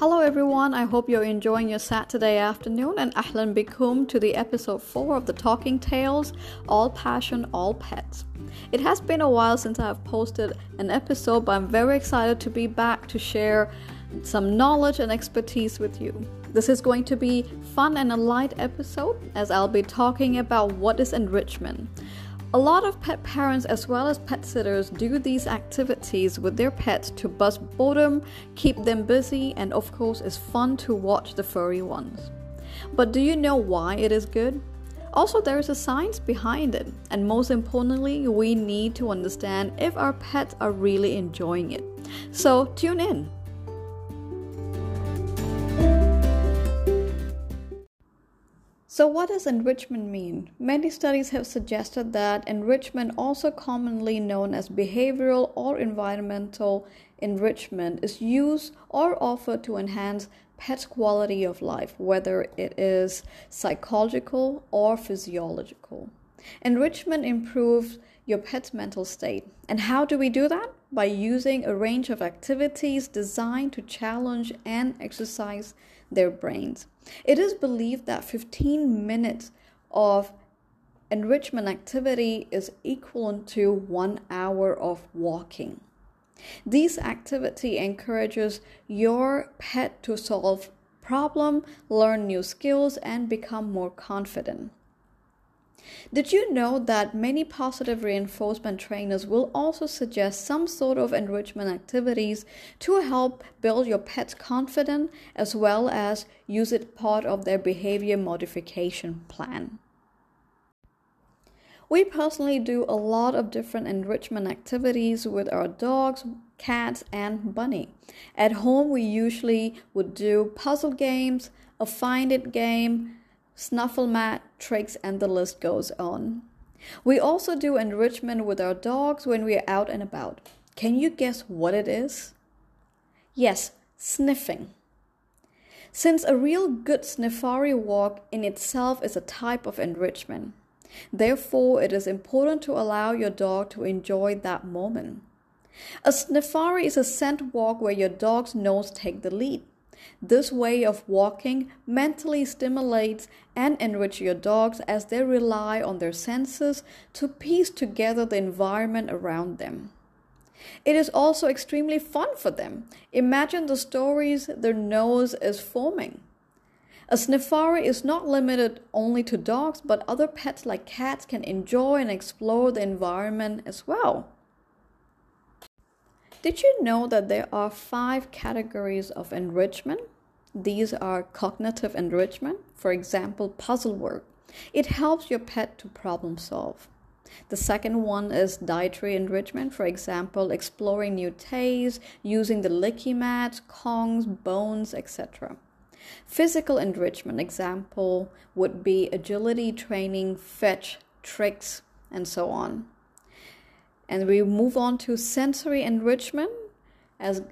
Hello everyone, I hope you're enjoying your Saturday afternoon and ahlan bikum to the episode 4 of the Talking Tales All Passion, All Pets. It has been a while since I have posted an episode, but I'm very excited to be back to share some knowledge and expertise with you. This is going to be fun and a light episode as I'll be talking about what is enrichment. A lot of pet parents, as well as pet sitters, do these activities with their pets to bust boredom, keep them busy, and of course, it's fun to watch the furry ones. But do you know why it is good? Also, there is a science behind it, and most importantly, we need to understand if our pets are really enjoying it. So, tune in. So, what does enrichment mean? Many studies have suggested that enrichment, also commonly known as behavioral or environmental enrichment, is used or offered to enhance pets' quality of life, whether it is psychological or physiological. Enrichment improves your pet's mental state. And how do we do that? By using a range of activities designed to challenge and exercise their brains. It is believed that 15 minutes of enrichment activity is equivalent to one hour of walking. This activity encourages your pet to solve problem, learn new skills, and become more confident. Did you know that many positive reinforcement trainers will also suggest some sort of enrichment activities to help build your pet's confidence as well as use it part of their behavior modification plan? We personally do a lot of different enrichment activities with our dogs, cats, and bunny. At home, we usually would do puzzle games, a find it game, snuffle mat, tricks, and the list goes on. We also do enrichment with our dogs when we are out and about. Can you guess what it is? Yes, sniffing. Since a real good sniffari walk in itself is a type of enrichment, therefore it is important to allow your dog to enjoy that moment. A sniffari is a scent walk where your dog's nose take the lead. This way of walking mentally stimulates and enriches your dogs as they rely on their senses to piece together the environment around them. It is also extremely fun for them. Imagine the stories their nose is forming. A sniffari is not limited only to dogs, but other pets like cats can enjoy and explore the environment as well. Did you know that there are five categories of enrichment? These are cognitive enrichment, for example, puzzle work. It helps your pet to problem solve. The second one is dietary enrichment, for example, exploring new tastes, using the licky mats, kongs, bones, etc. Physical enrichment example would be agility training, fetch, tricks, and so on. And we move on to sensory enrichment, as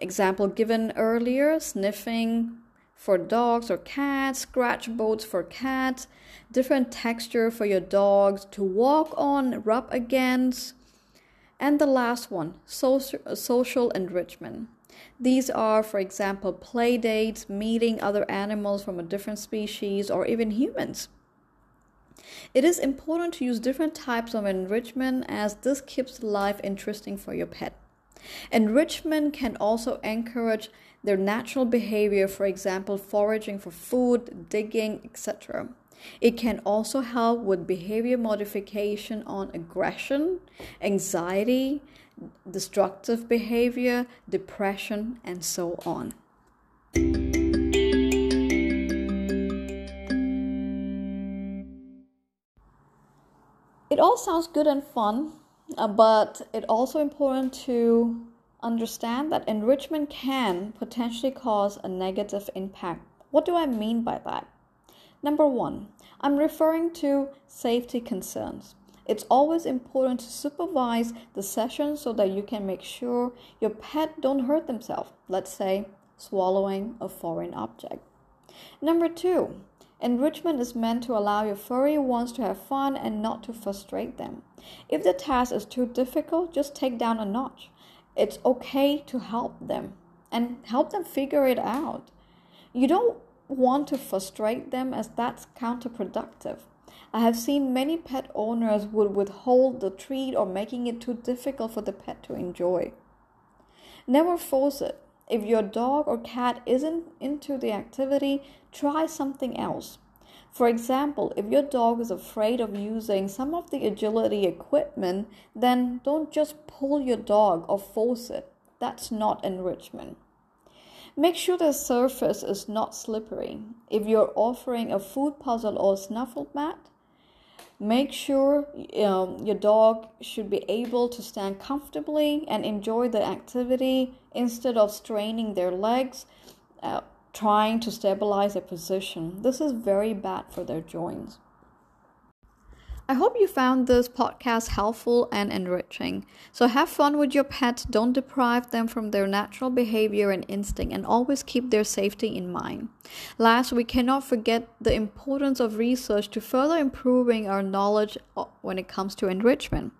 example given earlier, sniffing for dogs or cats, scratch boats for cats, different texture for your dogs to walk on, rub against. And the last one, social, social enrichment. These are, for example, play dates, meeting other animals from a different species, or even humans. It is important to use different types of enrichment as this keeps life interesting for your pet. Enrichment can also encourage their natural behavior, for example, foraging for food, digging, etc. It can also help with behavior modification on aggression, anxiety, destructive behavior, depression, and so on. It all sounds good and fun, uh, but it's also important to understand that enrichment can potentially cause a negative impact. What do I mean by that? Number one, I'm referring to safety concerns. It's always important to supervise the session so that you can make sure your pet don't hurt themselves. Let's say swallowing a foreign object. Number two, Enrichment is meant to allow your furry ones to have fun and not to frustrate them. If the task is too difficult, just take down a notch. It's okay to help them. and help them figure it out. You don't want to frustrate them as that's counterproductive. I have seen many pet owners would withhold the treat or making it too difficult for the pet to enjoy. Never force it. If your dog or cat isn't into the activity, try something else. For example, if your dog is afraid of using some of the agility equipment, then don't just pull your dog or force it. That's not enrichment. Make sure the surface is not slippery. If you're offering a food puzzle or snuffle mat, make sure um, your dog should be able to stand comfortably and enjoy the activity instead of straining their legs. Uh, trying to stabilize their position. This is very bad for their joints. I hope you found this podcast helpful and enriching. So have fun with your pets, don't deprive them from their natural behavior and instinct, and always keep their safety in mind. Last, we cannot forget the importance of research to further improving our knowledge uh, when it comes to enrichment.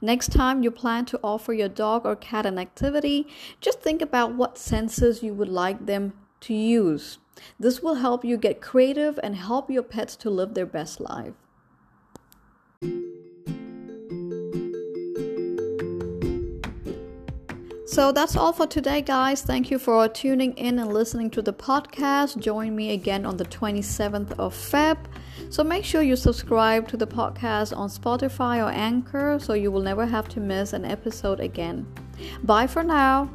Next time you plan to offer your dog or cat an activity, just think about what senses you would like them to use. This will help you get creative and help your pets to live their best life. So that's all for today, guys. Thank you for tuning in and listening to the podcast. Join me again on the 27th of Feb. So make sure you subscribe to the podcast on Spotify or Anchor so you will never have to miss an episode again. Bye for now.